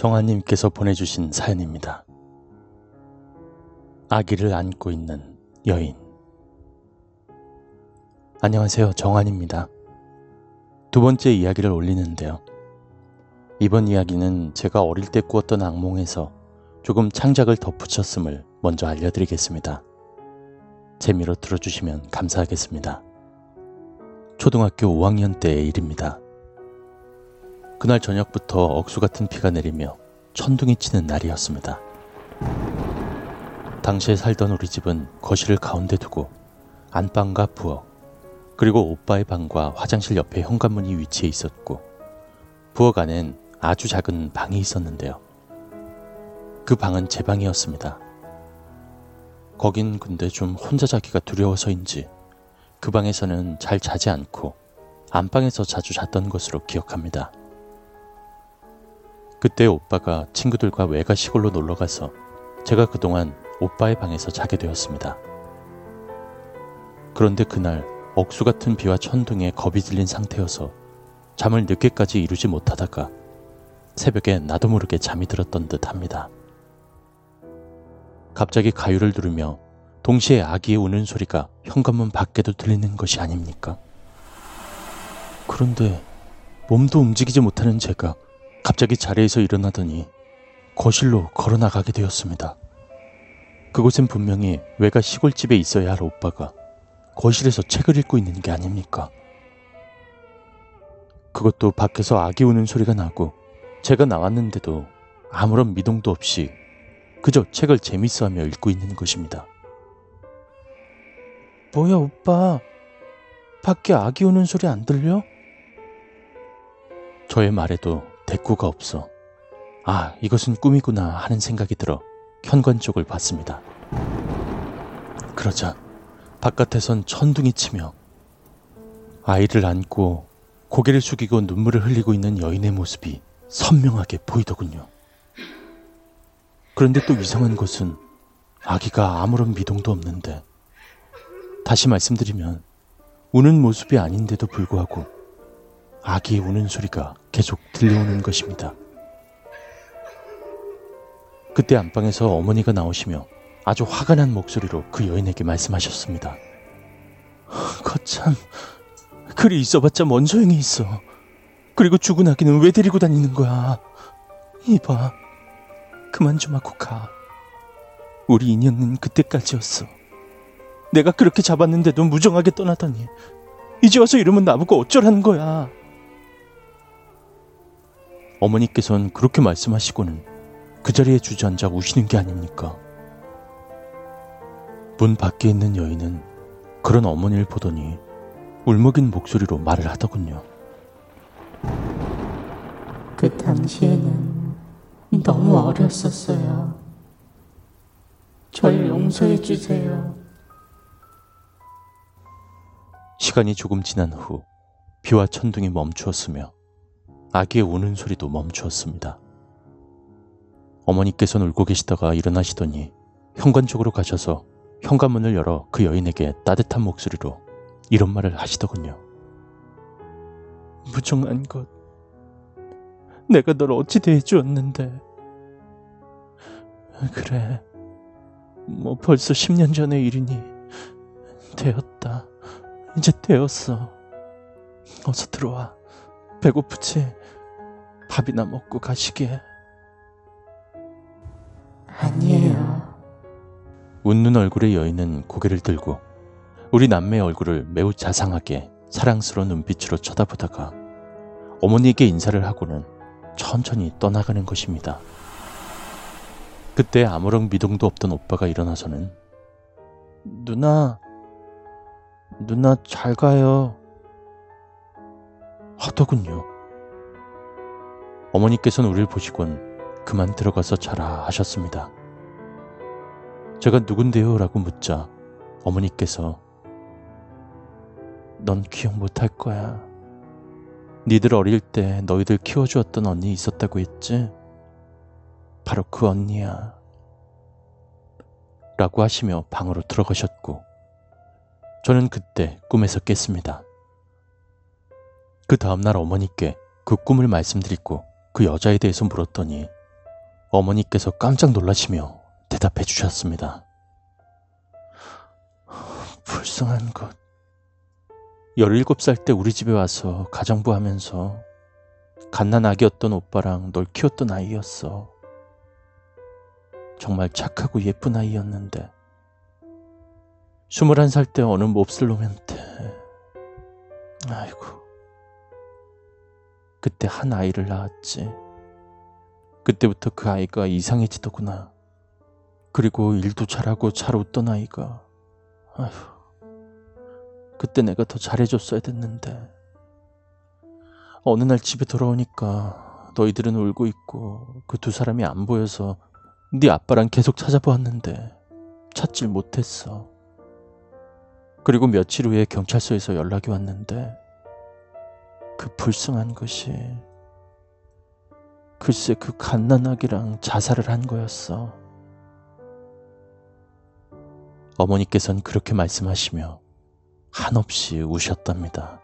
정아님께서 보내주신 사연입니다. 아기를 안고 있는 여인. 안녕하세요. 정한입니다. 두 번째 이야기를 올리는데요. 이번 이야기는 제가 어릴 때 꾸었던 악몽에서 조금 창작을 덧붙였음을 먼저 알려드리겠습니다. 재미로 들어주시면 감사하겠습니다. 초등학교 5학년 때의 일입니다. 그날 저녁부터 억수 같은 비가 내리며 천둥이 치는 날이었습니다. 당시에 살던 우리 집은 거실을 가운데 두고 안방과 부엌, 그리고 오빠의 방과 화장실 옆에 현관문이 위치해 있었고, 부엌 안엔 아주 작은 방이 있었는데요. 그 방은 제 방이었습니다. 거긴 근데 좀 혼자 자기가 두려워서인지 그 방에서는 잘 자지 않고 안방에서 자주 잤던 것으로 기억합니다. 그때 오빠가 친구들과 외가 시골로 놀러 가서 제가 그동안 오빠의 방에서 자게 되었습니다. 그런데 그날 억수 같은 비와 천둥에 겁이 들린 상태여서 잠을 늦게까지 이루지 못하다가 새벽에 나도 모르게 잠이 들었던 듯 합니다. 갑자기 가위를 누르며 동시에 아기의 우는 소리가 현관문 밖에도 들리는 것이 아닙니까? 그런데 몸도 움직이지 못하는 제가 갑자기 자리에서 일어나더니 거실로 걸어 나가게 되었습니다. 그곳엔 분명히 외가 시골집에 있어야 할 오빠가 거실에서 책을 읽고 있는 게 아닙니까? 그것도 밖에서 아기 우는 소리가 나고 제가 나왔는데도 아무런 미동도 없이 그저 책을 재밌어 하며 읽고 있는 것입니다. 뭐야, 오빠. 밖에 아기 우는 소리 안 들려? 저의 말에도 대꾸가 없어. 아, 이것은 꿈이구나 하는 생각이 들어 현관 쪽을 봤습니다. 그러자 바깥에선 천둥이 치며 아이를 안고 고개를 숙이고 눈물을 흘리고 있는 여인의 모습이 선명하게 보이더군요. 그런데 또 이상한 것은 아기가 아무런 미동도 없는데 다시 말씀드리면 우는 모습이 아닌데도 불구하고 아기의 우는 소리가 계속 들려오는 것입니다. 그때 안방에서 어머니가 나오시며 아주 화가 난 목소리로 그 여인에게 말씀하셨습니다. 거참, 그리 있어봤자 뭔 소용이 있어. 그리고 죽은 아기는 왜 데리고 다니는 거야? 이봐, 그만 좀 하고 가. 우리 인연은 그때까지였어. 내가 그렇게 잡았는데도 무정하게 떠나더니 이제 와서 이러면 나보고 어쩌라는 거야. 어머니께서는 그렇게 말씀하시고는 그 자리에 주저앉아 우시는 게 아닙니까? 문 밖에 있는 여인은 그런 어머니를 보더니 울먹인 목소리로 말을 하더군요. 그 당시에는 너무 어렸었어요. 절 용서해 주세요. 시간이 조금 지난 후 비와 천둥이 멈추었으며 아기의 우는 소리도 멈추었습니다. 어머니께서는 울고 계시다가 일어나시더니 현관 쪽으로 가셔서 현관문을 열어 그 여인에게 따뜻한 목소리로 이런 말을 하시더군요. 무정한 것. 내가 널 어찌 대해주었는데. 그래. 뭐 벌써 10년 전의 일이니 되었다. 이제 되었어. 어서 들어와. 배고프지? 밥이나 먹고 가시게. 아니에요. 웃는 얼굴의 여인은 고개를 들고 우리 남매의 얼굴을 매우 자상하게 사랑스러운 눈빛으로 쳐다보다가 어머니에게 인사를 하고는 천천히 떠나가는 것입니다. 그때 아무런 미동도 없던 오빠가 일어나서는 누나, 누나 잘 가요. 하더군요. 어머니께서는 우리를 보시곤 그만 들어가서 자라 하셨습니다. 제가 누군데요? 라고 묻자 어머니께서 넌 기억 못할 거야. 니들 어릴 때 너희들 키워주었던 언니 있었다고 했지? 바로 그 언니야. 라고 하시며 방으로 들어가셨고, 저는 그때 꿈에서 깼습니다. 그 다음날 어머니께 그 꿈을 말씀드리고 그 여자에 대해서 물었더니 어머니께서 깜짝 놀라시며 대답해 주셨습니다. 불쌍한 것. 17살 때 우리 집에 와서 가정부 하면서 갓난 아기였던 오빠랑 널 키웠던 아이였어. 정말 착하고 예쁜 아이였는데. 21살 때 어느 몹쓸 놈한테. 아이고. 그때 한 아이를 낳았지. 그때부터 그 아이가 이상해지더구나. 그리고 일도 잘하고 잘 웃던 아이가. 아휴. 그때 내가 더 잘해줬어야 됐는데. 어느 날 집에 돌아오니까 너희들은 울고 있고 그 두 사람이 안 보여서 네 아빠랑 계속 찾아보았는데 찾질 못했어. 그리고 며칠 후에 경찰서에서 연락이 왔는데 그 불쌍한 것이 글쎄 그 갓난아기랑 자살을 한 거였어. 어머니께선 그렇게 말씀하시며 한없이 우셨답니다.